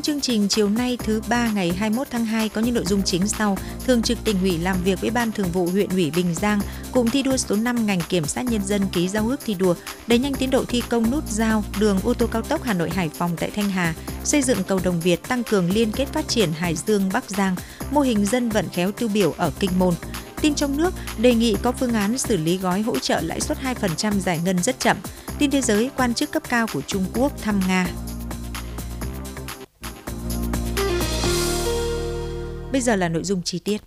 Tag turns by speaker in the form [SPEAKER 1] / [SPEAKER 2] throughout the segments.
[SPEAKER 1] Trong chương trình chiều nay thứ ba ngày 21 tháng 2 có những nội dung chính sau. Thường trực tỉnh ủy làm việc với Ban Thường vụ huyện ủy Bình Giang, cụm thi đua số 5 ngành kiểm sát nhân dân ký giao ước thi đua, đẩy nhanh tiến độ thi công nút giao đường ô tô cao tốc Hà Nội Hải Phòng tại Thanh Hà, xây dựng cầu Đồng Việt tăng cường liên kết phát triển Hải Dương Bắc Giang, mô hình dân vận khéo tiêu biểu ở Kinh Môn. Tin trong nước đề nghị có phương án xử lý gói hỗ trợ lãi suất 2% giải ngân rất chậm. Tin thế giới, quan chức cấp cao của Trung Quốc thăm Nga. Bây giờ là nội dung chi tiết.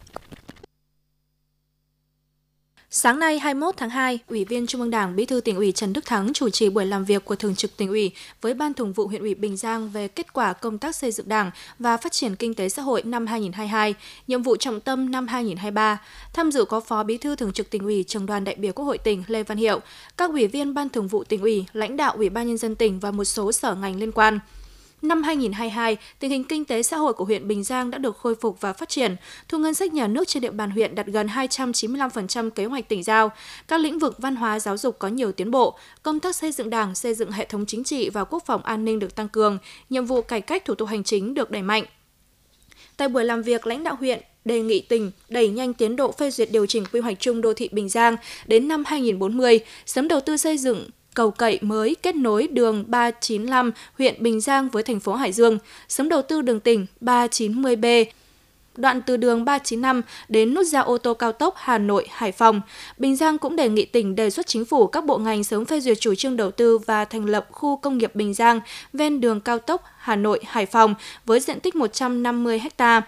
[SPEAKER 2] Sáng nay 21 tháng 2, Ủy viên Trung ương Đảng Bí thư tỉnh ủy Trần Đức Thắng chủ trì buổi làm việc của Thường trực tỉnh ủy với Ban Thường vụ huyện ủy Bình Giang về kết quả công tác xây dựng Đảng và phát triển kinh tế xã hội năm 2022, nhiệm vụ trọng tâm năm 2023. Tham dự có Phó Bí thư Thường trực tỉnh ủy, Trường đoàn đại biểu Quốc hội tỉnh Lê Văn Hiệu, các ủy viên Ban Thường vụ tỉnh ủy, lãnh đạo Ủy ban nhân dân tỉnh và một số sở ngành liên quan. Năm 2022, tình hình kinh tế xã hội của huyện Bình Giang đã được khôi phục và phát triển. Thu ngân sách nhà nước trên địa bàn huyện đạt gần 295% kế hoạch tỉnh giao. Các lĩnh vực văn hóa giáo dục có nhiều tiến bộ. Công tác xây dựng đảng, xây dựng hệ thống chính trị và quốc phòng an ninh được tăng cường. Nhiệm vụ cải cách thủ tục hành chính được đẩy mạnh. Tại buổi làm việc, lãnh đạo huyện đề nghị tỉnh đẩy nhanh tiến độ phê duyệt điều chỉnh quy hoạch chung đô thị Bình Giang đến năm 2040, sớm đầu tư xây dựng cầu cậy mới kết nối đường 395 huyện Bình Giang với thành phố Hải Dương, sớm đầu tư đường tỉnh 390B đoạn từ đường 395 đến nút giao ô tô cao tốc Hà Nội Hải Phòng. Bình Giang cũng đề nghị tỉnh đề xuất chính phủ các bộ ngành sớm phê duyệt chủ trương đầu tư và thành lập khu công nghiệp Bình Giang ven đường cao tốc Hà Nội Hải Phòng với diện tích 150 ha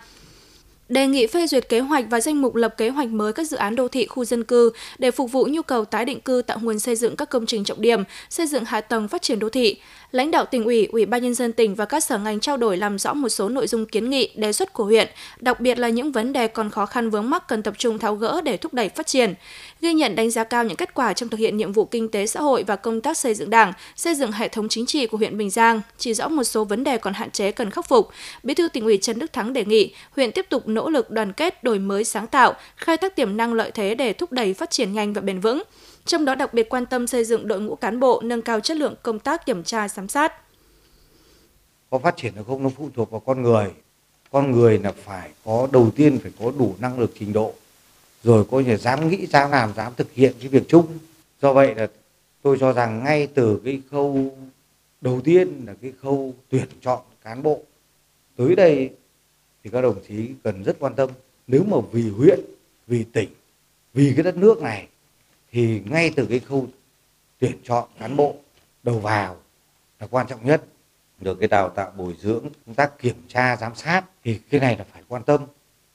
[SPEAKER 2] đề nghị phê duyệt kế hoạch và danh mục lập kế hoạch mới các dự án đô thị khu dân cư để phục vụ nhu cầu tái định cư tạo nguồn xây dựng các công trình trọng điểm, xây dựng hạ tầng phát triển đô thị. Lãnh đạo tỉnh ủy, ủy ban nhân dân tỉnh và các sở ngành trao đổi làm rõ một số nội dung kiến nghị, đề xuất của huyện, đặc biệt là những vấn đề còn khó khăn vướng mắc cần tập trung tháo gỡ để thúc đẩy phát triển. Ghi nhận đánh giá cao những kết quả trong thực hiện nhiệm vụ kinh tế xã hội và công tác xây dựng Đảng, xây dựng hệ thống chính trị của huyện Bình Giang, chỉ rõ một số vấn đề còn hạn chế cần khắc phục. Bí thư tỉnh ủy Trần Đức Thắng đề nghị huyện tiếp tục nỗ lực đoàn kết, đổi mới sáng tạo, khai thác tiềm năng lợi thế để thúc đẩy phát triển nhanh và bền vững trong đó đặc biệt quan tâm xây dựng đội ngũ cán bộ, nâng cao chất lượng công tác kiểm tra giám sát.
[SPEAKER 3] Có phát triển được không nó phụ thuộc vào con người. Con người là phải có đầu tiên phải có đủ năng lực trình độ, rồi coi như dám nghĩ, dám làm, dám thực hiện cái việc chung. Do vậy là tôi cho rằng ngay từ cái khâu đầu tiên là cái khâu tuyển chọn cán bộ. Tới đây thì các đồng chí cần rất quan tâm. Nếu mà vì huyện vì tỉnh vì cái đất nước này thì ngay từ cái khâu tuyển chọn cán bộ đầu vào là quan trọng nhất. Được cái đào tạo bồi dưỡng công tác kiểm tra giám sát thì cái này là phải quan tâm.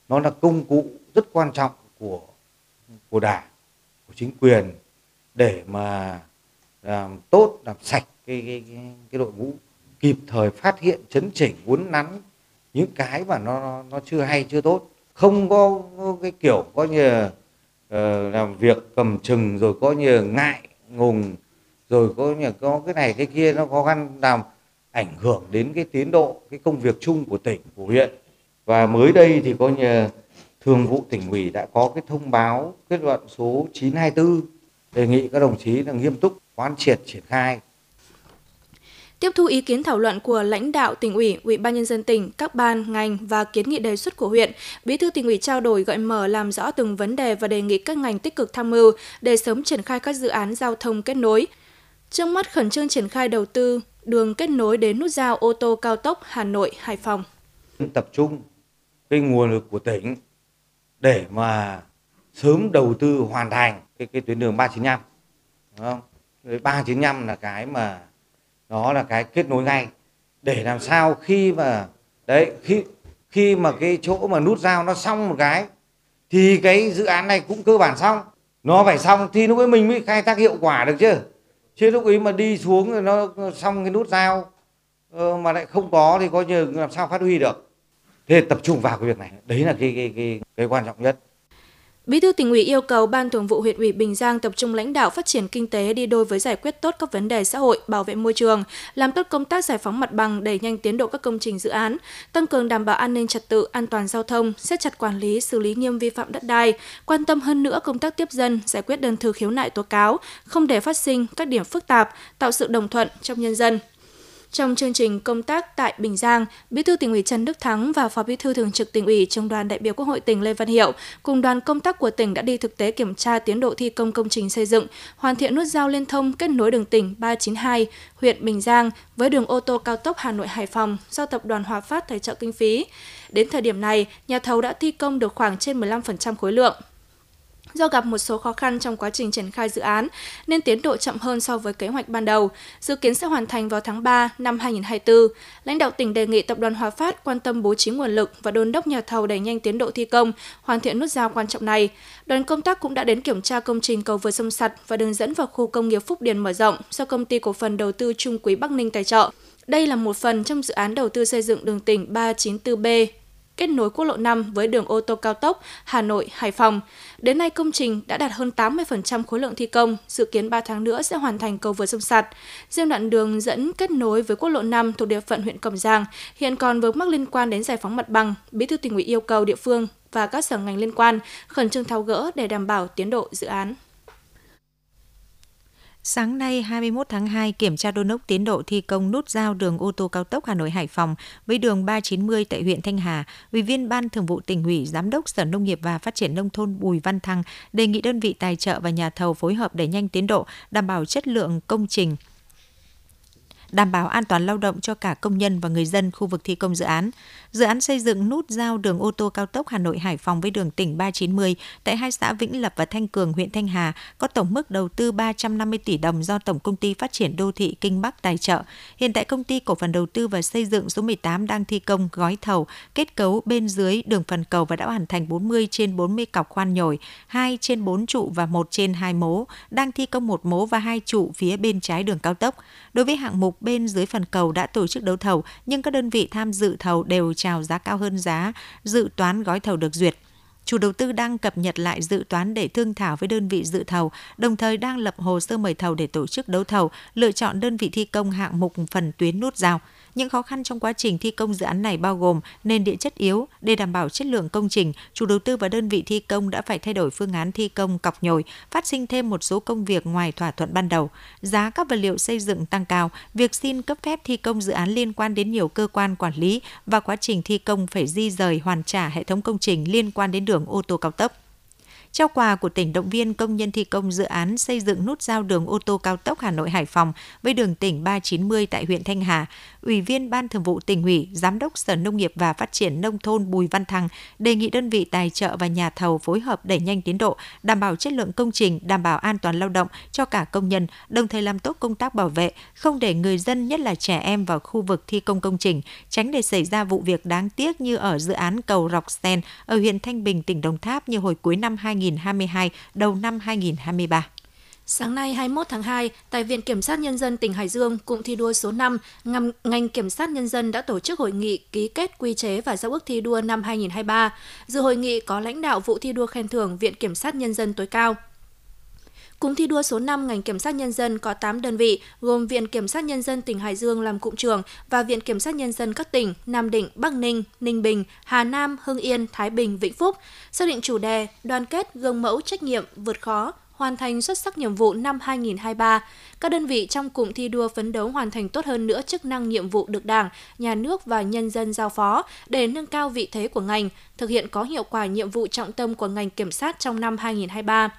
[SPEAKER 3] Nó là công cụ rất quan trọng của của đảng của chính quyền để mà làm tốt làm sạch cái cái cái, cái đội ngũ kịp thời phát hiện chấn chỉnh uốn nắn những cái mà nó nó chưa hay chưa tốt. Không có cái kiểu có như uh, làm việc cầm chừng rồi có như ngại ngùng rồi có như có cái này cái kia nó khó khăn làm ảnh hưởng đến cái tiến độ cái công việc chung của tỉnh của huyện. Và mới đây thì có như thường vụ tỉnh ủy đã có cái thông báo kết luận số 924 đề nghị các đồng chí là nghiêm túc quán triệt triển khai
[SPEAKER 2] Tiếp thu ý kiến thảo luận của lãnh đạo tỉnh ủy, ủy ban nhân dân tỉnh, các ban, ngành và kiến nghị đề xuất của huyện, Bí thư tỉnh ủy trao đổi gợi mở làm rõ từng vấn đề và đề nghị các ngành tích cực tham mưu để sớm triển khai các dự án giao thông kết nối. Trước mắt khẩn trương triển khai đầu tư đường kết nối đến nút giao ô tô cao tốc Hà Nội Hải Phòng.
[SPEAKER 3] Tập trung cái nguồn lực của tỉnh để mà sớm đầu tư hoàn thành cái cái tuyến đường 395. Đúng không? 395 là cái mà đó là cái kết nối ngay, để làm sao khi mà, đấy, khi khi mà cái chỗ mà nút giao nó xong một cái, thì cái dự án này cũng cơ bản xong nó phải xong thì lúc ấy mình mới khai thác hiệu quả được chứ chứ lúc ấy mà đi xuống rồi nó xong cái nút giao ờ, mà lại không có thì có như làm sao phát huy được thế tập trung vào cái việc này đấy là cái cái cái cái quan trọng nhất
[SPEAKER 2] Bí thư tỉnh ủy yêu cầu Ban Thường vụ huyện ủy Bình Giang tập trung lãnh đạo phát triển kinh tế đi đôi với giải quyết tốt các vấn đề xã hội, bảo vệ môi trường, làm tốt công tác giải phóng mặt bằng, đẩy nhanh tiến độ các công trình dự án, tăng cường đảm bảo an ninh trật tự, an toàn giao thông, siết chặt quản lý, xử lý nghiêm vi phạm đất đai, quan tâm hơn nữa công tác tiếp dân, giải quyết đơn thư khiếu nại tố cáo, không để phát sinh các điểm phức tạp, tạo sự đồng thuận trong nhân dân. Trong chương trình công tác tại Bình Giang, Bí thư tỉnh ủy Trần Đức Thắng và Phó Bí thư Thường trực tỉnh ủy trong đoàn đại biểu Quốc hội tỉnh Lê Văn Hiệu cùng đoàn công tác của tỉnh đã đi thực tế kiểm tra tiến độ thi công công trình xây dựng, hoàn thiện nút giao liên thông kết nối đường tỉnh 392 huyện Bình Giang với đường ô tô cao tốc Hà Nội Hải Phòng do tập đoàn Hòa Phát tài trợ kinh phí. Đến thời điểm này, nhà thầu đã thi công được khoảng trên 15% khối lượng. Do gặp một số khó khăn trong quá trình triển khai dự án nên tiến độ chậm hơn so với kế hoạch ban đầu, dự kiến sẽ hoàn thành vào tháng 3 năm 2024. Lãnh đạo tỉnh đề nghị tập đoàn Hòa Phát quan tâm bố trí nguồn lực và đôn đốc nhà thầu đẩy nhanh tiến độ thi công, hoàn thiện nút giao quan trọng này. Đoàn công tác cũng đã đến kiểm tra công trình cầu vượt sông Sặt và đường dẫn vào khu công nghiệp Phúc Điền mở rộng do công ty cổ phần đầu tư Trung Quý Bắc Ninh tài trợ. Đây là một phần trong dự án đầu tư xây dựng đường tỉnh 394B kết nối quốc lộ 5 với đường ô tô cao tốc Hà Nội – Hải Phòng. Đến nay công trình đã đạt hơn 80% khối lượng thi công, dự kiến 3 tháng nữa sẽ hoàn thành cầu vượt sông Sạt. Riêng đoạn đường dẫn kết nối với quốc lộ 5 thuộc địa phận huyện Cẩm Giang hiện còn vướng mắc liên quan đến giải phóng mặt bằng. Bí thư tỉnh ủy yêu cầu địa phương và các sở ngành liên quan khẩn trương tháo gỡ để đảm bảo tiến độ dự án.
[SPEAKER 1] Sáng nay 21 tháng 2 kiểm tra đôn đốc tiến độ thi công nút giao đường ô tô cao tốc Hà Nội Hải Phòng với đường 390 tại huyện Thanh Hà, Ủy viên Ban Thường vụ tỉnh ủy, Giám đốc Sở Nông nghiệp và Phát triển nông thôn Bùi Văn Thăng đề nghị đơn vị tài trợ và nhà thầu phối hợp đẩy nhanh tiến độ, đảm bảo chất lượng công trình đảm bảo an toàn lao động cho cả công nhân và người dân khu vực thi công dự án. Dự án xây dựng nút giao đường ô tô cao tốc Hà Nội Hải Phòng với đường tỉnh 390 tại hai xã Vĩnh Lập và Thanh Cường, huyện Thanh Hà có tổng mức đầu tư 350 tỷ đồng do Tổng công ty Phát triển đô thị Kinh Bắc tài trợ. Hiện tại công ty cổ phần đầu tư và xây dựng số 18 đang thi công gói thầu kết cấu bên dưới đường phần cầu và đã hoàn thành 40 trên 40 cọc khoan nhồi, 2 trên 4 trụ và 1 trên 2 mố, đang thi công một mố và hai trụ phía bên trái đường cao tốc. Đối với hạng mục bên dưới phần cầu đã tổ chức đấu thầu, nhưng các đơn vị tham dự thầu đều chào giá cao hơn giá dự toán gói thầu được duyệt. Chủ đầu tư đang cập nhật lại dự toán để thương thảo với đơn vị dự thầu, đồng thời đang lập hồ sơ mời thầu để tổ chức đấu thầu, lựa chọn đơn vị thi công hạng mục phần tuyến nút giao. Những khó khăn trong quá trình thi công dự án này bao gồm nền địa chất yếu để đảm bảo chất lượng công trình, chủ đầu tư và đơn vị thi công đã phải thay đổi phương án thi công cọc nhồi, phát sinh thêm một số công việc ngoài thỏa thuận ban đầu. Giá các vật liệu xây dựng tăng cao, việc xin cấp phép thi công dự án liên quan đến nhiều cơ quan quản lý và quá trình thi công phải di rời hoàn trả hệ thống công trình liên quan đến đường ô tô cao tốc. Trao quà của tỉnh động viên công nhân thi công dự án xây dựng nút giao đường ô tô cao tốc Hà Nội Hải Phòng với đường tỉnh 390 tại huyện Thanh Hà, Ủy viên Ban Thường vụ tỉnh ủy, Giám đốc Sở Nông nghiệp và Phát triển nông thôn Bùi Văn Thăng đề nghị đơn vị tài trợ và nhà thầu phối hợp đẩy nhanh tiến độ, đảm bảo chất lượng công trình, đảm bảo an toàn lao động cho cả công nhân, đồng thời làm tốt công tác bảo vệ, không để người dân nhất là trẻ em vào khu vực thi công công trình, tránh để xảy ra vụ việc đáng tiếc như ở dự án cầu Rọc Sen ở huyện Thanh Bình, tỉnh Đồng Tháp như hồi cuối năm 2022, đầu năm 2023.
[SPEAKER 2] Sáng nay 21 tháng 2, tại Viện Kiểm sát Nhân dân tỉnh Hải Dương, cụm thi đua số 5, ngành, ngành Kiểm sát Nhân dân đã tổ chức hội nghị ký kết quy chế và giao ước thi đua năm 2023. Dự hội nghị có lãnh đạo vụ thi đua khen thưởng Viện Kiểm sát Nhân dân tối cao. Cụm thi đua số 5 ngành Kiểm sát Nhân dân có 8 đơn vị, gồm Viện Kiểm sát Nhân dân tỉnh Hải Dương làm cụm trưởng và Viện Kiểm sát Nhân dân các tỉnh Nam Định, Bắc Ninh, Ninh Bình, Hà Nam, Hưng Yên, Thái Bình, Vĩnh Phúc, xác định chủ đề đoàn kết, gương mẫu, trách nhiệm, vượt khó, hoàn thành xuất sắc nhiệm vụ năm 2023. Các đơn vị trong cụm thi đua phấn đấu hoàn thành tốt hơn nữa chức năng nhiệm vụ được Đảng, Nhà nước và nhân dân giao phó để nâng cao vị thế của ngành, thực hiện có hiệu quả nhiệm vụ trọng tâm của ngành kiểm sát trong năm 2023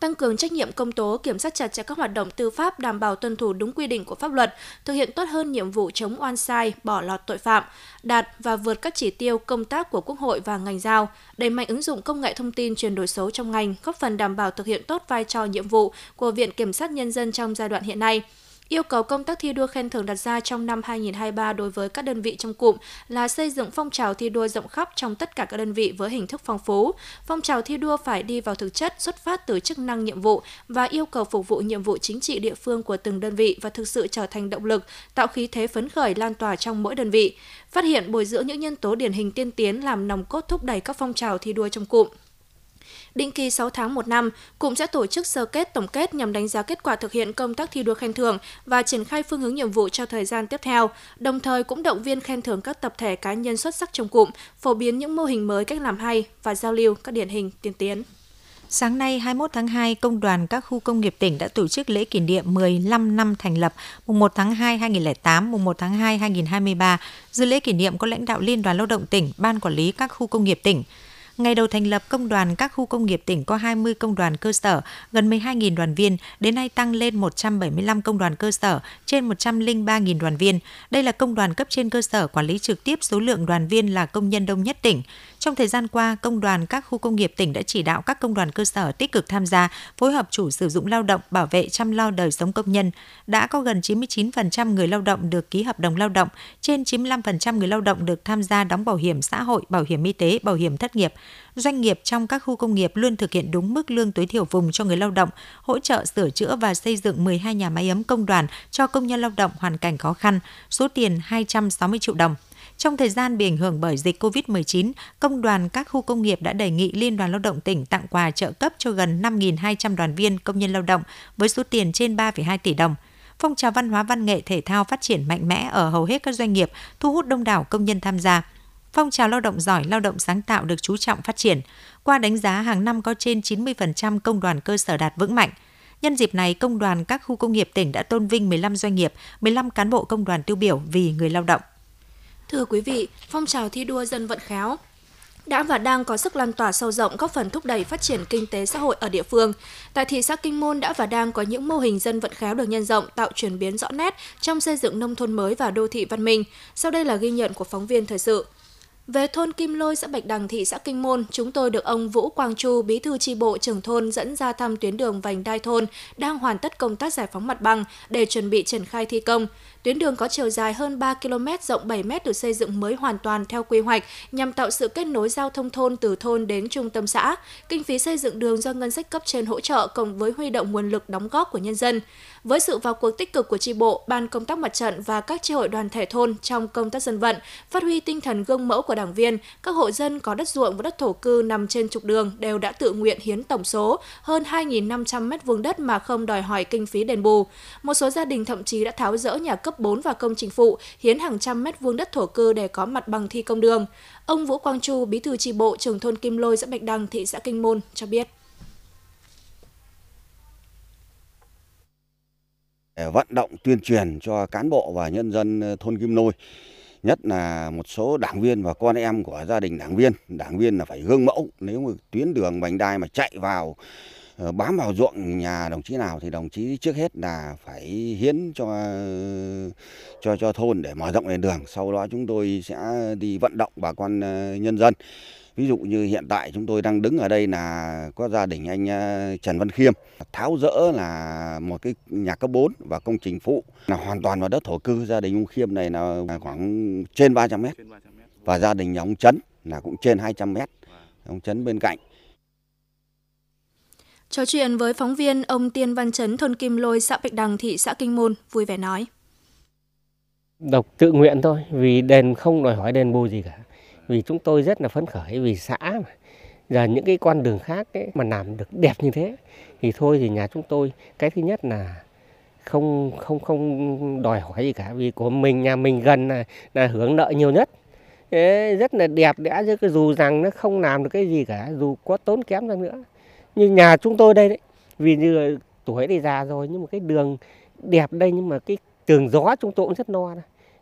[SPEAKER 2] tăng cường trách nhiệm công tố, kiểm soát chặt chẽ các hoạt động tư pháp đảm bảo tuân thủ đúng quy định của pháp luật, thực hiện tốt hơn nhiệm vụ chống oan sai, bỏ lọt tội phạm, đạt và vượt các chỉ tiêu công tác của Quốc hội và ngành giao, đẩy mạnh ứng dụng công nghệ thông tin chuyển đổi số trong ngành, góp phần đảm bảo thực hiện tốt vai trò nhiệm vụ của Viện Kiểm sát Nhân dân trong giai đoạn hiện nay yêu cầu công tác thi đua khen thưởng đặt ra trong năm 2023 đối với các đơn vị trong cụm là xây dựng phong trào thi đua rộng khắp trong tất cả các đơn vị với hình thức phong phú. Phong trào thi đua phải đi vào thực chất, xuất phát từ chức năng nhiệm vụ và yêu cầu phục vụ nhiệm vụ chính trị địa phương của từng đơn vị và thực sự trở thành động lực, tạo khí thế phấn khởi lan tỏa trong mỗi đơn vị. Phát hiện bồi dưỡng những nhân tố điển hình tiên tiến làm nòng cốt thúc đẩy các phong trào thi đua trong cụm. Định kỳ 6 tháng một năm, cụm sẽ tổ chức sơ kết tổng kết nhằm đánh giá kết quả thực hiện công tác thi đua khen thưởng và triển khai phương hướng nhiệm vụ cho thời gian tiếp theo, đồng thời cũng động viên khen thưởng các tập thể cá nhân xuất sắc trong cụm, phổ biến những mô hình mới cách làm hay và giao lưu các điển hình tiên tiến.
[SPEAKER 1] Sáng nay 21 tháng 2, Công đoàn các khu công nghiệp tỉnh đã tổ chức lễ kỷ niệm 15 năm thành lập, mùng 1 tháng 2 2008, mùng 1 tháng 2 2023. Dự lễ kỷ niệm có lãnh đạo Liên đoàn Lao động tỉnh, Ban quản lý các khu công nghiệp tỉnh. Ngày đầu thành lập công đoàn các khu công nghiệp tỉnh có 20 công đoàn cơ sở, gần 12.000 đoàn viên, đến nay tăng lên 175 công đoàn cơ sở, trên 103.000 đoàn viên. Đây là công đoàn cấp trên cơ sở quản lý trực tiếp số lượng đoàn viên là công nhân đông nhất tỉnh. Trong thời gian qua, công đoàn các khu công nghiệp tỉnh đã chỉ đạo các công đoàn cơ sở tích cực tham gia, phối hợp chủ sử dụng lao động, bảo vệ chăm lo đời sống công nhân. Đã có gần 99% người lao động được ký hợp đồng lao động, trên 95% người lao động được tham gia đóng bảo hiểm xã hội, bảo hiểm y tế, bảo hiểm thất nghiệp. Doanh nghiệp trong các khu công nghiệp luôn thực hiện đúng mức lương tối thiểu vùng cho người lao động, hỗ trợ sửa chữa và xây dựng 12 nhà máy ấm công đoàn cho công nhân lao động hoàn cảnh khó khăn, số tiền 260 triệu đồng. Trong thời gian bị ảnh hưởng bởi dịch COVID-19, công đoàn các khu công nghiệp đã đề nghị Liên đoàn Lao động tỉnh tặng quà trợ cấp cho gần 5.200 đoàn viên công nhân lao động với số tiền trên 3,2 tỷ đồng. Phong trào văn hóa văn nghệ thể thao phát triển mạnh mẽ ở hầu hết các doanh nghiệp, thu hút đông đảo công nhân tham gia. Phong trào lao động giỏi, lao động sáng tạo được chú trọng phát triển. Qua đánh giá hàng năm có trên 90% công đoàn cơ sở đạt vững mạnh. Nhân dịp này, công đoàn các khu công nghiệp tỉnh đã tôn vinh 15 doanh nghiệp, 15 cán bộ công đoàn tiêu biểu vì người lao động.
[SPEAKER 2] Thưa quý vị, phong trào thi đua dân vận khéo đã và đang có sức lan tỏa sâu rộng góp phần thúc đẩy phát triển kinh tế xã hội ở địa phương. Tại thị xã Kinh Môn đã và đang có những mô hình dân vận khéo được nhân rộng tạo chuyển biến rõ nét trong xây dựng nông thôn mới và đô thị văn minh. Sau đây là ghi nhận của phóng viên thời sự. Về thôn Kim Lôi, xã Bạch Đằng, thị xã Kinh Môn, chúng tôi được ông Vũ Quang Chu, bí thư tri bộ trưởng thôn dẫn ra thăm tuyến đường vành đai thôn đang hoàn tất công tác giải phóng mặt bằng để chuẩn bị triển khai thi công. Tuyến đường có chiều dài hơn 3 km, rộng 7 m được xây dựng mới hoàn toàn theo quy hoạch nhằm tạo sự kết nối giao thông thôn từ thôn đến trung tâm xã. Kinh phí xây dựng đường do ngân sách cấp trên hỗ trợ cộng với huy động nguồn lực đóng góp của nhân dân. Với sự vào cuộc tích cực của tri bộ, ban công tác mặt trận và các tri hội đoàn thể thôn trong công tác dân vận, phát huy tinh thần gương mẫu của đảng viên, các hộ dân có đất ruộng và đất thổ cư nằm trên trục đường đều đã tự nguyện hiến tổng số hơn 2.500 mét vuông đất mà không đòi hỏi kinh phí đền bù. Một số gia đình thậm chí đã tháo rỡ nhà cấp 4 và công trình phụ, hiến hàng trăm mét vuông đất thổ cư để có mặt bằng thi công đường. Ông Vũ Quang Chu, bí thư tri bộ trưởng thôn Kim Lôi, xã Bạch Đăng, thị xã Kinh Môn cho biết.
[SPEAKER 4] Vận động tuyên truyền cho cán bộ và nhân dân ờ, thôn Kim Lôi nhất là một số đảng viên và con em của gia đình đảng viên. Đảng viên là phải gương mẫu, nếu mà tuyến đường vành đai mà chạy vào ờ, bám vào ruộng nhà đồng chí nào thì đồng chí trước hết là phải hiến cho cho cho thôn để mở rộng nền đường. Sau đó chúng tôi sẽ đi vận động bà con ờ, nhân dân. Ví dụ như hiện tại chúng tôi đang đứng ở đây là có gia đình anh ờ, Trần Văn Khiêm tháo rỡ là một cái nhà cấp 4 và công trình phụ là hoàn toàn vào đất thổ cư. Gia đình ông Khiêm này là khoảng trên 300 mét và gia đình nhà ông Trấn là cũng trên 200 mét. Ông Trấn bên cạnh.
[SPEAKER 2] Trò chuyện với phóng viên, ông Tiên Văn Trấn, thôn Kim Lôi, xã Bạch Đằng, thị xã Kinh Môn, vui vẻ nói.
[SPEAKER 5] Độc tự nguyện thôi, vì đền không đòi hỏi đền bù gì cả vì chúng tôi rất là phấn khởi vì xã mà giờ những cái con đường khác ấy, mà làm được đẹp như thế. Thì thôi thì nhà chúng tôi cái thứ nhất là không không không đòi hỏi gì cả vì của mình nhà mình gần là, là hưởng lợi nhiều nhất. Thế rất là đẹp đẽ chứ dù rằng nó không làm được cái gì cả dù có tốn kém ra nữa. Như nhà chúng tôi đây đấy vì như tuổi thì già rồi nhưng mà cái đường đẹp đây nhưng mà cái tường gió chúng tôi cũng rất no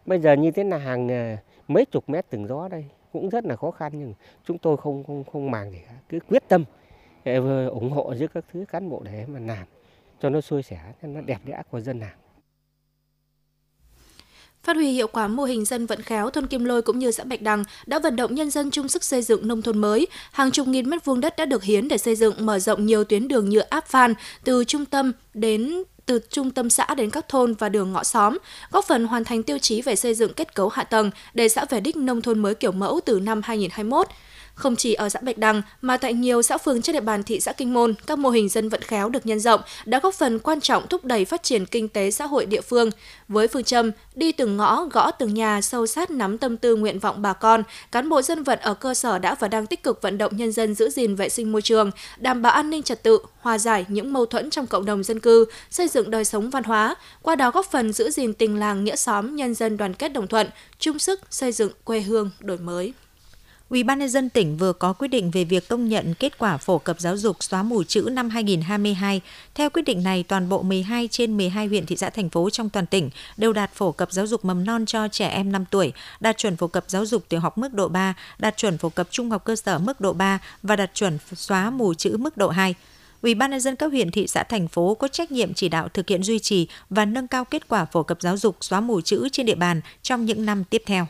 [SPEAKER 5] bây giờ như thế là hàng à, mấy chục mét tường gió đây cũng rất là khó khăn nhưng chúng tôi không không không màng gì cả cứ quyết tâm ờ, ủng hộ giữa các thứ cán bộ để mà làm cho nó xuôi sẻ cho nó đẹp đẽ của dân làm
[SPEAKER 2] Phát huy hiệu quả mô hình dân vận khéo, thôn Kim Lôi cũng như xã Bạch Đằng đã vận động nhân dân chung sức xây dựng nông thôn mới. Hàng chục nghìn mét vuông đất đã được hiến để xây dựng mở rộng nhiều tuyến đường nhựa áp phan từ trung tâm đến từ trung tâm xã đến các thôn và đường ngõ xóm, góp phần hoàn thành tiêu chí về xây dựng kết cấu hạ tầng để xã về đích nông thôn mới kiểu mẫu từ năm 2021. Không chỉ ở xã Bạch Đằng mà tại nhiều xã phường trên địa bàn thị xã Kinh Môn, các mô hình dân vận khéo được nhân rộng đã góp phần quan trọng thúc đẩy phát triển kinh tế xã hội địa phương. Với phương châm đi từng ngõ, gõ từng nhà, sâu sát nắm tâm tư nguyện vọng bà con, cán bộ dân vận ở cơ sở đã và đang tích cực vận động nhân dân giữ gìn vệ sinh môi trường, đảm bảo an ninh trật tự, hòa giải những mâu thuẫn trong cộng đồng dân cư, xây dựng đời sống văn hóa, qua đó góp phần giữ gìn tình làng nghĩa xóm, nhân dân đoàn kết đồng thuận, chung sức xây dựng quê hương đổi mới.
[SPEAKER 1] Ủy ban nhân dân tỉnh vừa có quyết định về việc công nhận kết quả phổ cập giáo dục xóa mù chữ năm 2022. Theo quyết định này, toàn bộ 12 trên 12 huyện thị xã thành phố trong toàn tỉnh đều đạt phổ cập giáo dục mầm non cho trẻ em 5 tuổi, đạt chuẩn phổ cập giáo dục tiểu học mức độ 3, đạt chuẩn phổ cập trung học cơ sở mức độ 3 và đạt chuẩn xóa mù chữ mức độ 2. Ủy ban nhân dân các huyện thị xã thành phố có trách nhiệm chỉ đạo thực hiện duy trì và nâng cao kết quả phổ cập giáo dục xóa mù chữ trên địa bàn trong những năm tiếp theo.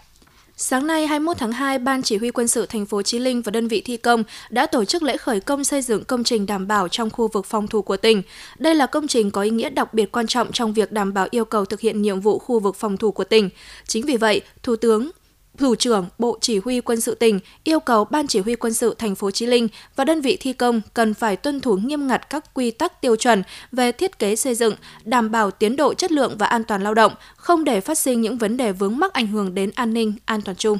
[SPEAKER 2] Sáng nay 21 tháng 2, Ban Chỉ huy quân sự thành phố Chí Linh và đơn vị thi công đã tổ chức lễ khởi công xây dựng công trình đảm bảo trong khu vực phòng thủ của tỉnh. Đây là công trình có ý nghĩa đặc biệt quan trọng trong việc đảm bảo yêu cầu thực hiện nhiệm vụ khu vực phòng thủ của tỉnh. Chính vì vậy, Thủ tướng Thủ trưởng Bộ Chỉ huy quân sự tỉnh yêu cầu Ban Chỉ huy quân sự thành phố Chí Linh và đơn vị thi công cần phải tuân thủ nghiêm ngặt các quy tắc tiêu chuẩn về thiết kế xây dựng, đảm bảo tiến độ chất lượng và an toàn lao động, không để phát sinh những vấn đề vướng mắc ảnh hưởng đến an ninh, an toàn chung.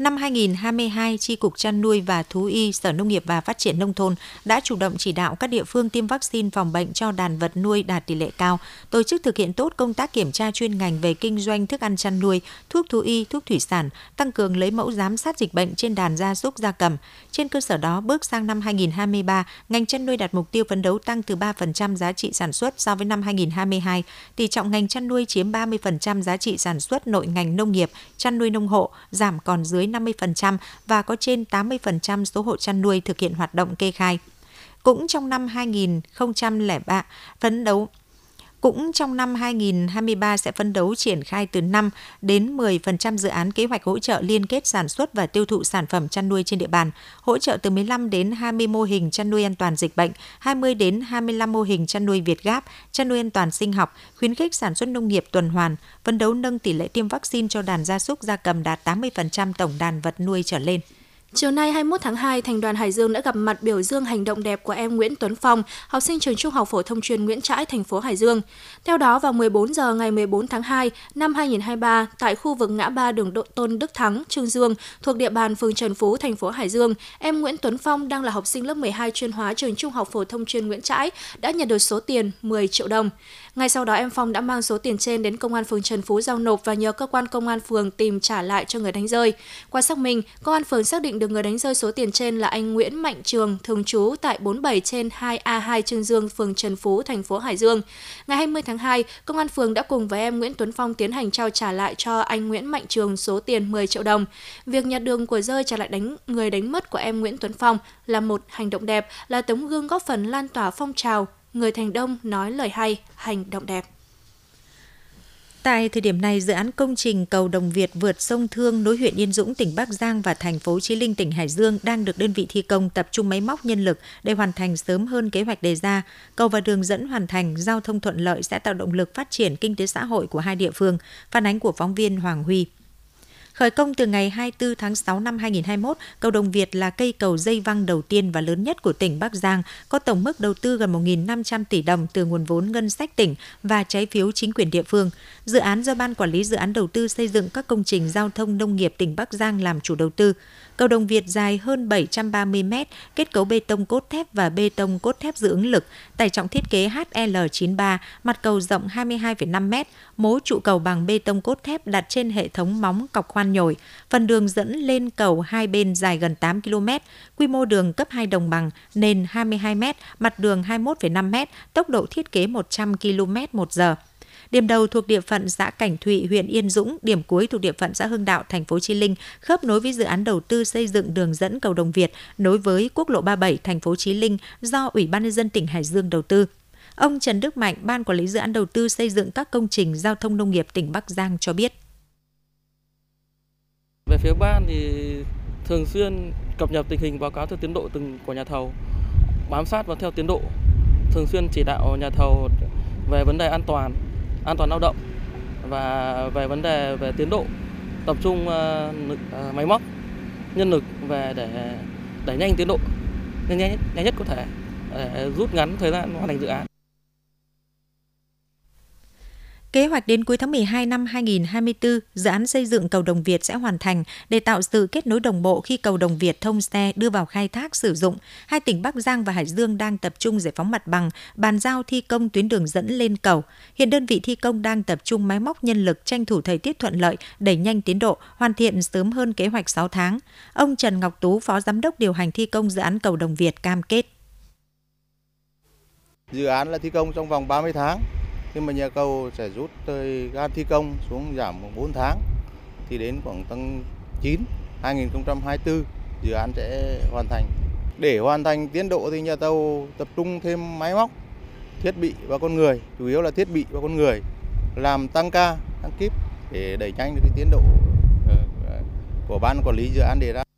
[SPEAKER 1] Năm 2022, Tri Cục Chăn nuôi và Thú y Sở Nông nghiệp và Phát triển Nông thôn đã chủ động chỉ đạo các địa phương tiêm vaccine phòng bệnh cho đàn vật nuôi đạt tỷ lệ cao, tổ chức thực hiện tốt công tác kiểm tra chuyên ngành về kinh doanh thức ăn chăn nuôi, thuốc thú y, thuốc thủy sản, tăng cường lấy mẫu giám sát dịch bệnh trên đàn gia súc gia cầm. Trên cơ sở đó, bước sang năm 2023, ngành chăn nuôi đạt mục tiêu phấn đấu tăng từ 3% giá trị sản xuất so với năm 2022. Tỷ trọng ngành chăn nuôi chiếm 30% giá trị sản xuất nội ngành nông nghiệp, chăn nuôi nông hộ, giảm còn dưới 50% và có trên 80% số hộ chăn nuôi thực hiện hoạt động kê khai. Cũng trong năm 2003, phấn đấu cũng trong năm 2023 sẽ phấn đấu triển khai từ 5 đến 10% dự án kế hoạch hỗ trợ liên kết sản xuất và tiêu thụ sản phẩm chăn nuôi trên địa bàn, hỗ trợ từ 15 đến 20 mô hình chăn nuôi an toàn dịch bệnh, 20 đến 25 mô hình chăn nuôi Việt Gáp, chăn nuôi an toàn sinh học, khuyến khích sản xuất nông nghiệp tuần hoàn, phấn đấu nâng tỷ lệ tiêm vaccine cho đàn gia súc gia cầm đạt 80% tổng đàn vật nuôi trở lên.
[SPEAKER 2] Chiều nay 21 tháng 2, Thành đoàn Hải Dương đã gặp mặt biểu dương hành động đẹp của em Nguyễn Tuấn Phong, học sinh trường Trung học phổ thông chuyên Nguyễn Trãi, thành phố Hải Dương. Theo đó, vào 14 giờ ngày 14 tháng 2 năm 2023, tại khu vực ngã ba đường Độ Tôn Đức Thắng, Trương Dương, thuộc địa bàn phường Trần Phú, thành phố Hải Dương, em Nguyễn Tuấn Phong đang là học sinh lớp 12 chuyên hóa trường Trung học phổ thông chuyên Nguyễn Trãi đã nhận được số tiền 10 triệu đồng. Ngay sau đó em Phong đã mang số tiền trên đến công an phường Trần Phú giao nộp và nhờ cơ quan công an phường tìm trả lại cho người đánh rơi. Qua xác minh, công an phường xác định được người đánh rơi số tiền trên là anh Nguyễn Mạnh Trường, thường trú tại 47 trên 2A2 Trương Dương, phường Trần Phú, thành phố Hải Dương. Ngày 20 tháng 2, công an phường đã cùng với em Nguyễn Tuấn Phong tiến hành trao trả lại cho anh Nguyễn Mạnh Trường số tiền 10 triệu đồng. Việc nhặt đường của rơi trả lại đánh người đánh mất của em Nguyễn Tuấn Phong là một hành động đẹp, là tấm gương góp phần lan tỏa phong trào người thành đông nói lời hay, hành động đẹp.
[SPEAKER 1] Tại thời điểm này, dự án công trình cầu Đồng Việt vượt sông Thương nối huyện Yên Dũng, tỉnh Bắc Giang và thành phố Chí Linh, tỉnh Hải Dương đang được đơn vị thi công tập trung máy móc nhân lực để hoàn thành sớm hơn kế hoạch đề ra. Cầu và đường dẫn hoàn thành, giao thông thuận lợi sẽ tạo động lực phát triển kinh tế xã hội của hai địa phương. Phản ánh của phóng viên Hoàng Huy. Khởi công từ ngày 24 tháng 6 năm 2021, cầu Đồng Việt là cây cầu dây văng đầu tiên và lớn nhất của tỉnh Bắc Giang, có tổng mức đầu tư gần 1.500 tỷ đồng từ nguồn vốn ngân sách tỉnh và trái phiếu chính quyền địa phương. Dự án do Ban Quản lý Dự án Đầu tư xây dựng các công trình giao thông nông nghiệp tỉnh Bắc Giang làm chủ đầu tư. Cầu Đồng Việt dài hơn 730 m, kết cấu bê tông cốt thép và bê tông cốt thép giữ ứng lực, tải trọng thiết kế HL93, mặt cầu rộng 22,5 m, mố trụ cầu bằng bê tông cốt thép đặt trên hệ thống móng cọc khoan nhồi. Phần đường dẫn lên cầu hai bên dài gần 8 km, quy mô đường cấp 2 đồng bằng, nền 22 m, mặt đường 21,5 m, tốc độ thiết kế 100 km một giờ. Điểm đầu thuộc địa phận xã Cảnh Thụy, huyện Yên Dũng, điểm cuối thuộc địa phận xã Hưng Đạo, thành phố Chí Linh, khớp nối với dự án đầu tư xây dựng đường dẫn cầu Đồng Việt nối với quốc lộ 37 thành phố Chí Linh do Ủy ban nhân dân tỉnh Hải Dương đầu tư. Ông Trần Đức Mạnh, ban quản lý dự án đầu tư xây dựng các công trình giao thông nông nghiệp tỉnh Bắc Giang cho biết.
[SPEAKER 6] Về phía ban thì thường xuyên cập nhật tình hình báo cáo theo tiến độ từng của nhà thầu, bám sát và theo tiến độ, thường xuyên chỉ đạo nhà thầu về vấn đề an toàn, an toàn lao động và về vấn đề về tiến độ tập trung uh, máy móc nhân lực về để đẩy nhanh tiến độ nhanh, nhất nhanh nhất có thể để rút ngắn thời gian hoàn thành dự án.
[SPEAKER 1] Kế hoạch đến cuối tháng 12 năm 2024, dự án xây dựng cầu Đồng Việt sẽ hoàn thành để tạo sự kết nối đồng bộ khi cầu Đồng Việt thông xe đưa vào khai thác sử dụng. Hai tỉnh Bắc Giang và Hải Dương đang tập trung giải phóng mặt bằng, bàn giao thi công tuyến đường dẫn lên cầu. Hiện đơn vị thi công đang tập trung máy móc nhân lực tranh thủ thời tiết thuận lợi, đẩy nhanh tiến độ, hoàn thiện sớm hơn kế hoạch 6 tháng. Ông Trần Ngọc Tú, Phó Giám đốc điều hành thi công dự án cầu Đồng Việt cam kết.
[SPEAKER 7] Dự án là thi công trong vòng 30 tháng, nhưng mà nhà cầu sẽ rút thời gian thi công xuống giảm 4 tháng thì đến khoảng tháng 9 2024 dự án sẽ hoàn thành. Để hoàn thành tiến độ thì nhà tàu tập trung thêm máy móc, thiết bị và con người, chủ yếu là thiết bị và con người làm tăng ca, tăng kíp để đẩy nhanh được cái tiến độ ờ, của ban quản lý dự án đề ra.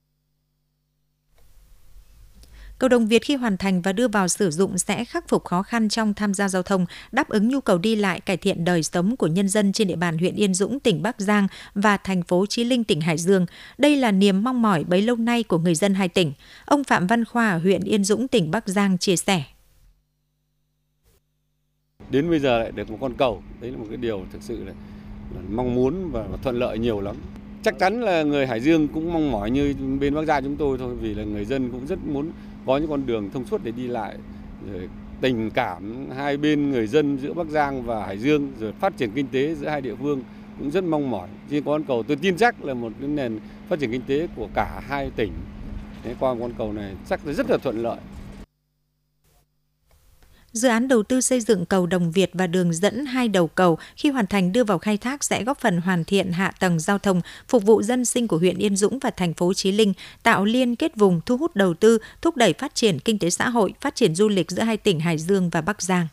[SPEAKER 1] Cầu Đồng Việt khi hoàn thành và đưa vào sử dụng sẽ khắc phục khó khăn trong tham gia giao thông, đáp ứng nhu cầu đi lại, cải thiện đời sống của nhân dân trên địa bàn huyện Yên Dũng, tỉnh Bắc Giang và thành phố Chí Linh, tỉnh Hải Dương. Đây là niềm mong mỏi bấy lâu nay của người dân hai tỉnh. Ông Phạm Văn Khoa ở huyện Yên Dũng, tỉnh Bắc Giang chia sẻ.
[SPEAKER 8] Đến bây giờ lại được một con cầu, đấy là một cái điều thực sự là, là mong muốn và, và thuận lợi nhiều lắm chắc chắn là người Hải Dương cũng mong mỏi như bên Bắc Giang chúng tôi thôi vì là người dân cũng rất muốn có những con đường thông suốt để đi lại, rồi tình cảm hai bên người dân giữa Bắc Giang và Hải Dương, rồi phát triển kinh tế giữa hai địa phương cũng rất mong mỏi. Riêng con cầu, tôi tin chắc là một cái nền phát triển kinh tế của cả hai tỉnh. Thế qua con cầu này chắc là rất là thuận lợi.
[SPEAKER 1] Dự án đầu tư xây dựng cầu Đồng Việt và đường dẫn hai đầu cầu khi hoàn thành đưa vào khai thác sẽ góp phần hoàn thiện hạ tầng giao thông, phục vụ dân sinh của huyện Yên Dũng và thành phố Chí Linh, tạo liên kết vùng, thu hút đầu tư, thúc đẩy phát triển kinh tế xã hội, phát triển du lịch giữa hai tỉnh Hải Dương và Bắc Giang.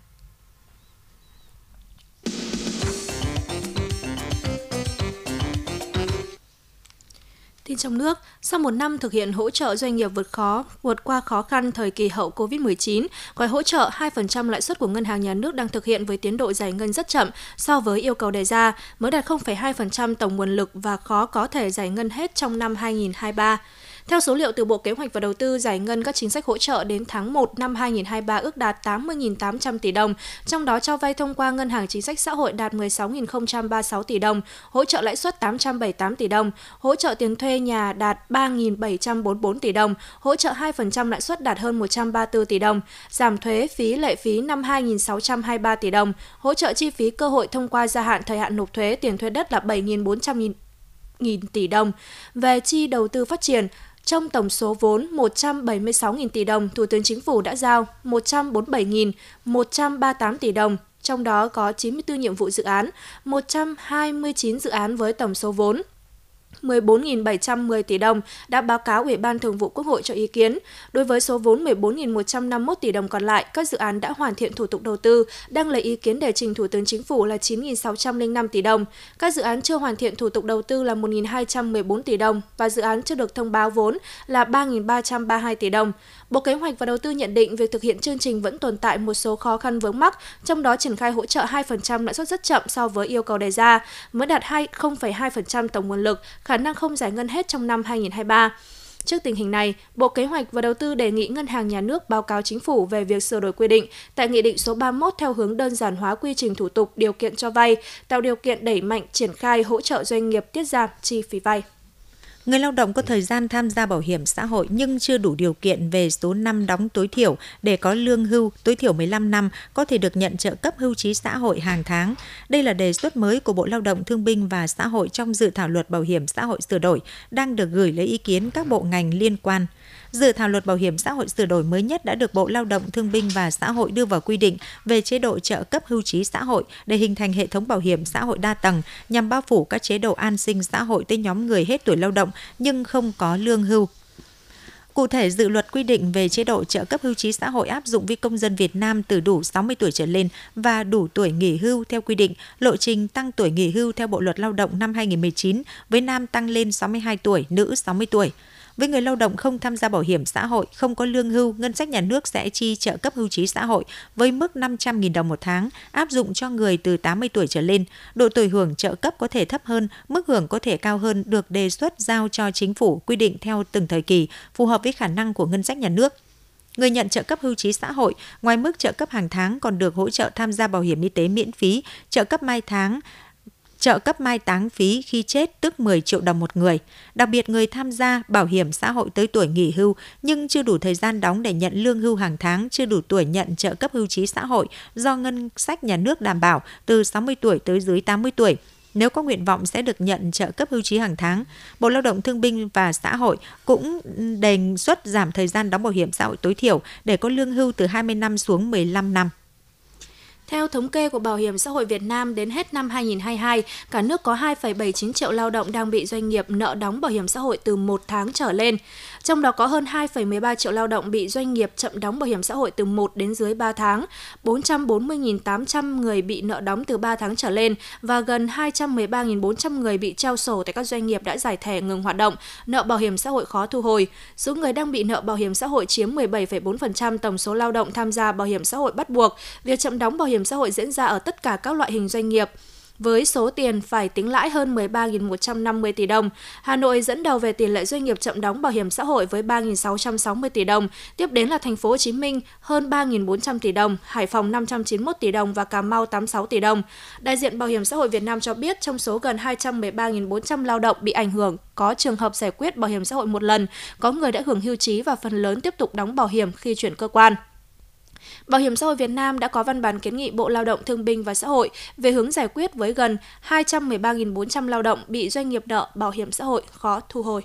[SPEAKER 2] Tin trong nước, sau một năm thực hiện hỗ trợ doanh nghiệp vượt khó, vượt qua khó khăn thời kỳ hậu Covid-19, gói hỗ trợ 2% lãi suất của Ngân hàng Nhà nước đang thực hiện với tiến độ giải ngân rất chậm so với yêu cầu đề ra, mới đạt 0,2% tổng nguồn lực và khó có thể giải ngân hết trong năm 2023. Theo số liệu từ Bộ Kế hoạch và Đầu tư, giải ngân các chính sách hỗ trợ đến tháng 1 năm 2023 ước đạt 80.800 tỷ đồng, trong đó cho vay thông qua Ngân hàng Chính sách Xã hội đạt 16.036 tỷ đồng, hỗ trợ lãi suất 878 tỷ đồng, hỗ trợ tiền thuê nhà đạt 3.744 tỷ đồng, hỗ trợ 2% lãi suất đạt hơn 134 tỷ đồng, giảm thuế phí lệ phí năm 2.623 tỷ đồng, hỗ trợ chi phí cơ hội thông qua gia hạn thời hạn nộp thuế tiền thuê đất là 7.400 nghìn tỷ đồng. Về chi đầu tư phát triển, trong tổng số vốn 176.000 tỷ đồng, Thủ tướng Chính phủ đã giao 147.138 tỷ đồng, trong đó có 94 nhiệm vụ dự án, 129 dự án với tổng số vốn. 14.710 tỷ đồng đã báo cáo Ủy ban Thường vụ Quốc hội cho ý kiến. Đối với số vốn 14.151 tỷ đồng còn lại, các dự án đã hoàn thiện thủ tục đầu tư, đang lấy ý kiến để trình Thủ tướng Chính phủ là 9.605 tỷ đồng. Các dự án chưa hoàn thiện thủ tục đầu tư là 1.214 tỷ đồng và dự án chưa được thông báo vốn là 3.332 tỷ đồng. Bộ Kế hoạch và Đầu tư nhận định việc thực hiện chương trình vẫn tồn tại một số khó khăn vướng mắc, trong đó triển khai hỗ trợ 2% lãi suất rất chậm so với yêu cầu đề ra, mới đạt 0,2% tổng nguồn lực, khả năng không giải ngân hết trong năm 2023. Trước tình hình này, Bộ Kế hoạch và Đầu tư đề nghị Ngân hàng Nhà nước báo cáo chính phủ về việc sửa đổi quy định tại Nghị định số 31 theo hướng đơn giản hóa quy trình thủ tục điều kiện cho vay, tạo điều kiện đẩy mạnh triển khai hỗ trợ doanh nghiệp tiết giảm chi phí vay.
[SPEAKER 1] Người lao động có thời gian tham gia bảo hiểm xã hội nhưng chưa đủ điều kiện về số năm đóng tối thiểu để có lương hưu, tối thiểu 15 năm có thể được nhận trợ cấp hưu trí xã hội hàng tháng. Đây là đề xuất mới của Bộ Lao động Thương binh và Xã hội trong dự thảo luật bảo hiểm xã hội sửa đổi đang được gửi lấy ý kiến các bộ ngành liên quan. Dự thảo luật bảo hiểm xã hội sửa đổi mới nhất đã được Bộ Lao động Thương binh và Xã hội đưa vào quy định về chế độ trợ cấp hưu trí xã hội để hình thành hệ thống bảo hiểm xã hội đa tầng nhằm bao phủ các chế độ an sinh xã hội tới nhóm người hết tuổi lao động nhưng không có lương hưu. Cụ thể, dự luật quy định về chế độ trợ cấp hưu trí xã hội áp dụng với công dân Việt Nam từ đủ 60 tuổi trở lên và đủ tuổi nghỉ hưu theo quy định, lộ trình tăng tuổi nghỉ hưu theo Bộ luật Lao động năm 2019 với nam tăng lên 62 tuổi, nữ 60 tuổi. Với người lao động không tham gia bảo hiểm xã hội, không có lương hưu, ngân sách nhà nước sẽ chi trợ cấp hưu trí xã hội với mức 500.000 đồng một tháng, áp dụng cho người từ 80 tuổi trở lên. Độ tuổi hưởng trợ cấp có thể thấp hơn, mức hưởng có thể cao hơn được đề xuất giao cho chính phủ quy định theo từng thời kỳ, phù hợp với khả năng của ngân sách nhà nước. người nhận trợ cấp hưu trí xã hội, ngoài mức trợ cấp hàng tháng còn được hỗ trợ tham gia bảo hiểm y tế miễn phí, trợ cấp mai tháng, trợ cấp mai táng phí khi chết tức 10 triệu đồng một người. Đặc biệt người tham gia bảo hiểm xã hội tới tuổi nghỉ hưu nhưng chưa đủ thời gian đóng để nhận lương hưu hàng tháng, chưa đủ tuổi nhận trợ cấp hưu trí xã hội do ngân sách nhà nước đảm bảo từ 60 tuổi tới dưới 80 tuổi. Nếu có nguyện vọng sẽ được nhận trợ cấp hưu trí hàng tháng. Bộ Lao động Thương binh và Xã hội cũng đề xuất giảm thời gian đóng bảo hiểm xã hội tối thiểu để có lương hưu từ 20 năm xuống 15 năm.
[SPEAKER 2] Theo thống kê của Bảo hiểm xã hội Việt Nam đến hết năm 2022, cả nước có 2,79 triệu lao động đang bị doanh nghiệp nợ đóng bảo hiểm xã hội từ 1 tháng trở lên. Trong đó có hơn 2,13 triệu lao động bị doanh nghiệp chậm đóng bảo hiểm xã hội từ 1 đến dưới 3 tháng, 440.800 người bị nợ đóng từ 3 tháng trở lên và gần 213.400 người bị treo sổ tại các doanh nghiệp đã giải thẻ ngừng hoạt động, nợ bảo hiểm xã hội khó thu hồi. Số người đang bị nợ bảo hiểm xã hội chiếm 17,4% tổng số lao động tham gia bảo hiểm xã hội bắt buộc. Việc chậm đóng bảo hiểm hiểm xã hội diễn ra ở tất cả các loại hình doanh nghiệp với số tiền phải tính lãi hơn 13.150 tỷ đồng. Hà Nội dẫn đầu về tỷ lệ doanh nghiệp chậm đóng bảo hiểm xã hội với 3.660 tỷ đồng, tiếp đến là thành phố Hồ Chí Minh hơn 3.400 tỷ đồng, Hải Phòng 591 tỷ đồng và Cà Mau 86 tỷ đồng. Đại diện Bảo hiểm xã hội Việt Nam cho biết trong số gần 213.400 lao động bị ảnh hưởng có trường hợp giải quyết bảo hiểm xã hội một lần, có người đã hưởng hưu trí và phần lớn tiếp tục đóng bảo hiểm khi chuyển cơ quan. Bảo hiểm xã hội Việt Nam đã có văn bản kiến nghị Bộ Lao động Thương binh và Xã hội về hướng giải quyết với gần 213.400 lao động bị doanh nghiệp nợ bảo hiểm xã hội khó thu hồi.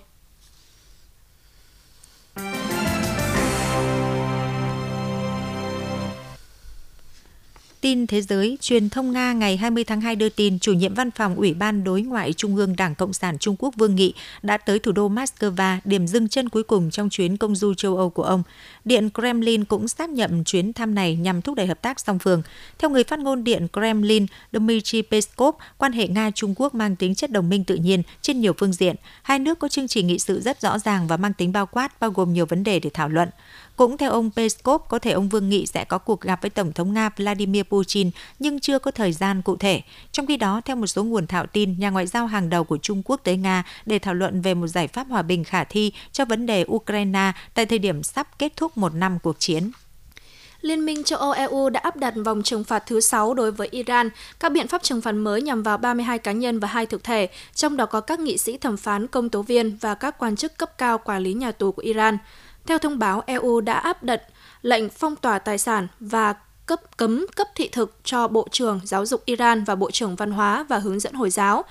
[SPEAKER 1] Tin thế giới, truyền thông Nga ngày 20 tháng 2 đưa tin chủ nhiệm văn phòng Ủy ban Đối ngoại Trung ương Đảng Cộng sản Trung Quốc Vương Nghị đã tới thủ đô Moscow, điểm dừng chân cuối cùng trong chuyến công du châu Âu của ông. Điện Kremlin cũng xác nhận chuyến thăm này nhằm thúc đẩy hợp tác song phương. Theo người phát ngôn Điện Kremlin Dmitry Peskov, quan hệ Nga-Trung Quốc mang tính chất đồng minh tự nhiên trên nhiều phương diện. Hai nước có chương trình nghị sự rất rõ ràng và mang tính bao quát, bao gồm nhiều vấn đề để thảo luận. Cũng theo ông Peskov, có thể ông Vương Nghị sẽ có cuộc gặp với Tổng thống Nga Vladimir Putin nhưng chưa có thời gian cụ thể. Trong khi đó, theo một số nguồn thạo tin, nhà ngoại giao hàng đầu của Trung Quốc tới Nga để thảo luận về một giải pháp hòa bình khả thi cho vấn đề Ukraine tại thời điểm sắp kết thúc một năm cuộc chiến.
[SPEAKER 2] Liên minh châu Âu EU đã áp đặt vòng trừng phạt thứ 6 đối với Iran. Các biện pháp trừng phạt mới nhằm vào 32 cá nhân và hai thực thể, trong đó có các nghị sĩ thẩm phán, công tố viên và các quan chức cấp cao quản lý nhà tù của Iran. Theo thông báo, EU đã áp đặt lệnh phong tỏa tài sản và cấp cấm cấp thị thực cho Bộ trưởng Giáo dục Iran và Bộ trưởng Văn hóa và Hướng dẫn Hồi giáo.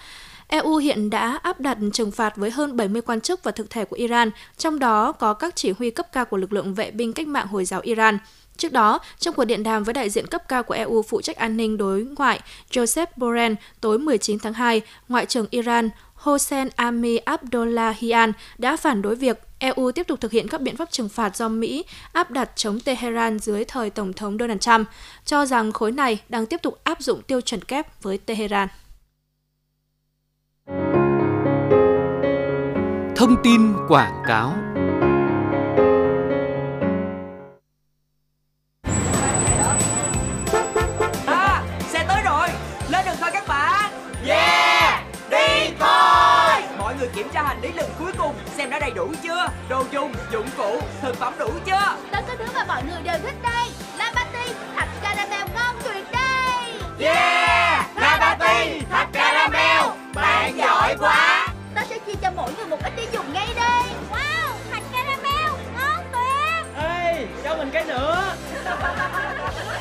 [SPEAKER 2] EU hiện đã áp đặt trừng phạt với hơn 70 quan chức và thực thể của Iran, trong đó có các chỉ huy cấp cao của lực lượng vệ binh cách mạng Hồi giáo Iran. Trước đó, trong cuộc điện đàm với đại diện cấp cao của EU phụ trách an ninh đối ngoại Joseph Borrell tối 19 tháng 2, Ngoại trưởng Iran Hossein Ami Abdullahian đã phản đối việc EU tiếp tục thực hiện các biện pháp trừng phạt do Mỹ áp đặt chống Tehran dưới thời Tổng thống Donald Trump, cho rằng khối này đang tiếp tục áp dụng tiêu chuẩn kép với Tehran.
[SPEAKER 9] Thông tin quảng cáo
[SPEAKER 10] xem đã đầy đủ chưa? Đồ dùng dụng cụ thực phẩm đủ chưa?
[SPEAKER 11] Tất cả thứ mà mọi người đều thích đây. Labati thật caramel ngon tuyệt đây.
[SPEAKER 10] Yeah! Labati thật caramel. Bạn giỏi quá.
[SPEAKER 11] Ta sẽ chia cho mỗi người một ít đi dùng ngay đây. Wow thật caramel ngon tuyệt.
[SPEAKER 10] Ê cho mình cái nữa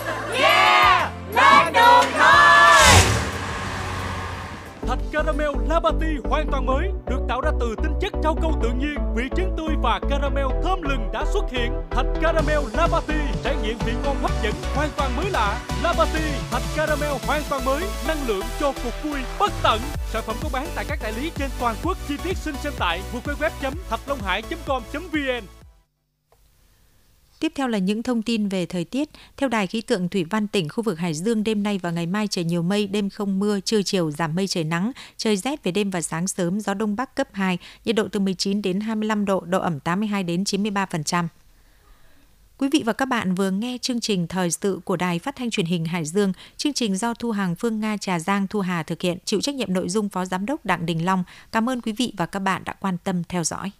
[SPEAKER 12] caramel Labati hoàn toàn mới được tạo ra từ tinh chất rau câu tự nhiên, vị trứng tươi và caramel thơm lừng đã xuất hiện. Thạch caramel Labati trải nghiệm vị ngon hấp dẫn hoàn toàn mới lạ. Labati thạch caramel hoàn toàn mới, năng lượng cho cuộc vui bất tận. Sản phẩm có bán tại các đại lý trên toàn quốc. Chi tiết xin xem tại www.thạchlonghai.com.vn.
[SPEAKER 1] Tiếp theo là những thông tin về thời tiết. Theo Đài khí tượng Thủy văn tỉnh khu vực Hải Dương đêm nay và ngày mai trời nhiều mây, đêm không mưa, trưa chiều giảm mây trời nắng, trời rét về đêm và sáng sớm, gió đông bắc cấp 2, nhiệt độ từ 19 đến 25 độ, độ ẩm 82 đến 93%. Quý vị và các bạn vừa nghe chương trình thời sự của Đài Phát thanh Truyền hình Hải Dương. Chương trình do Thu Hàng Phương Nga Trà Giang Thu Hà thực hiện, chịu trách nhiệm nội dung Phó Giám đốc Đặng Đình Long. Cảm ơn quý vị và các bạn đã quan tâm theo dõi.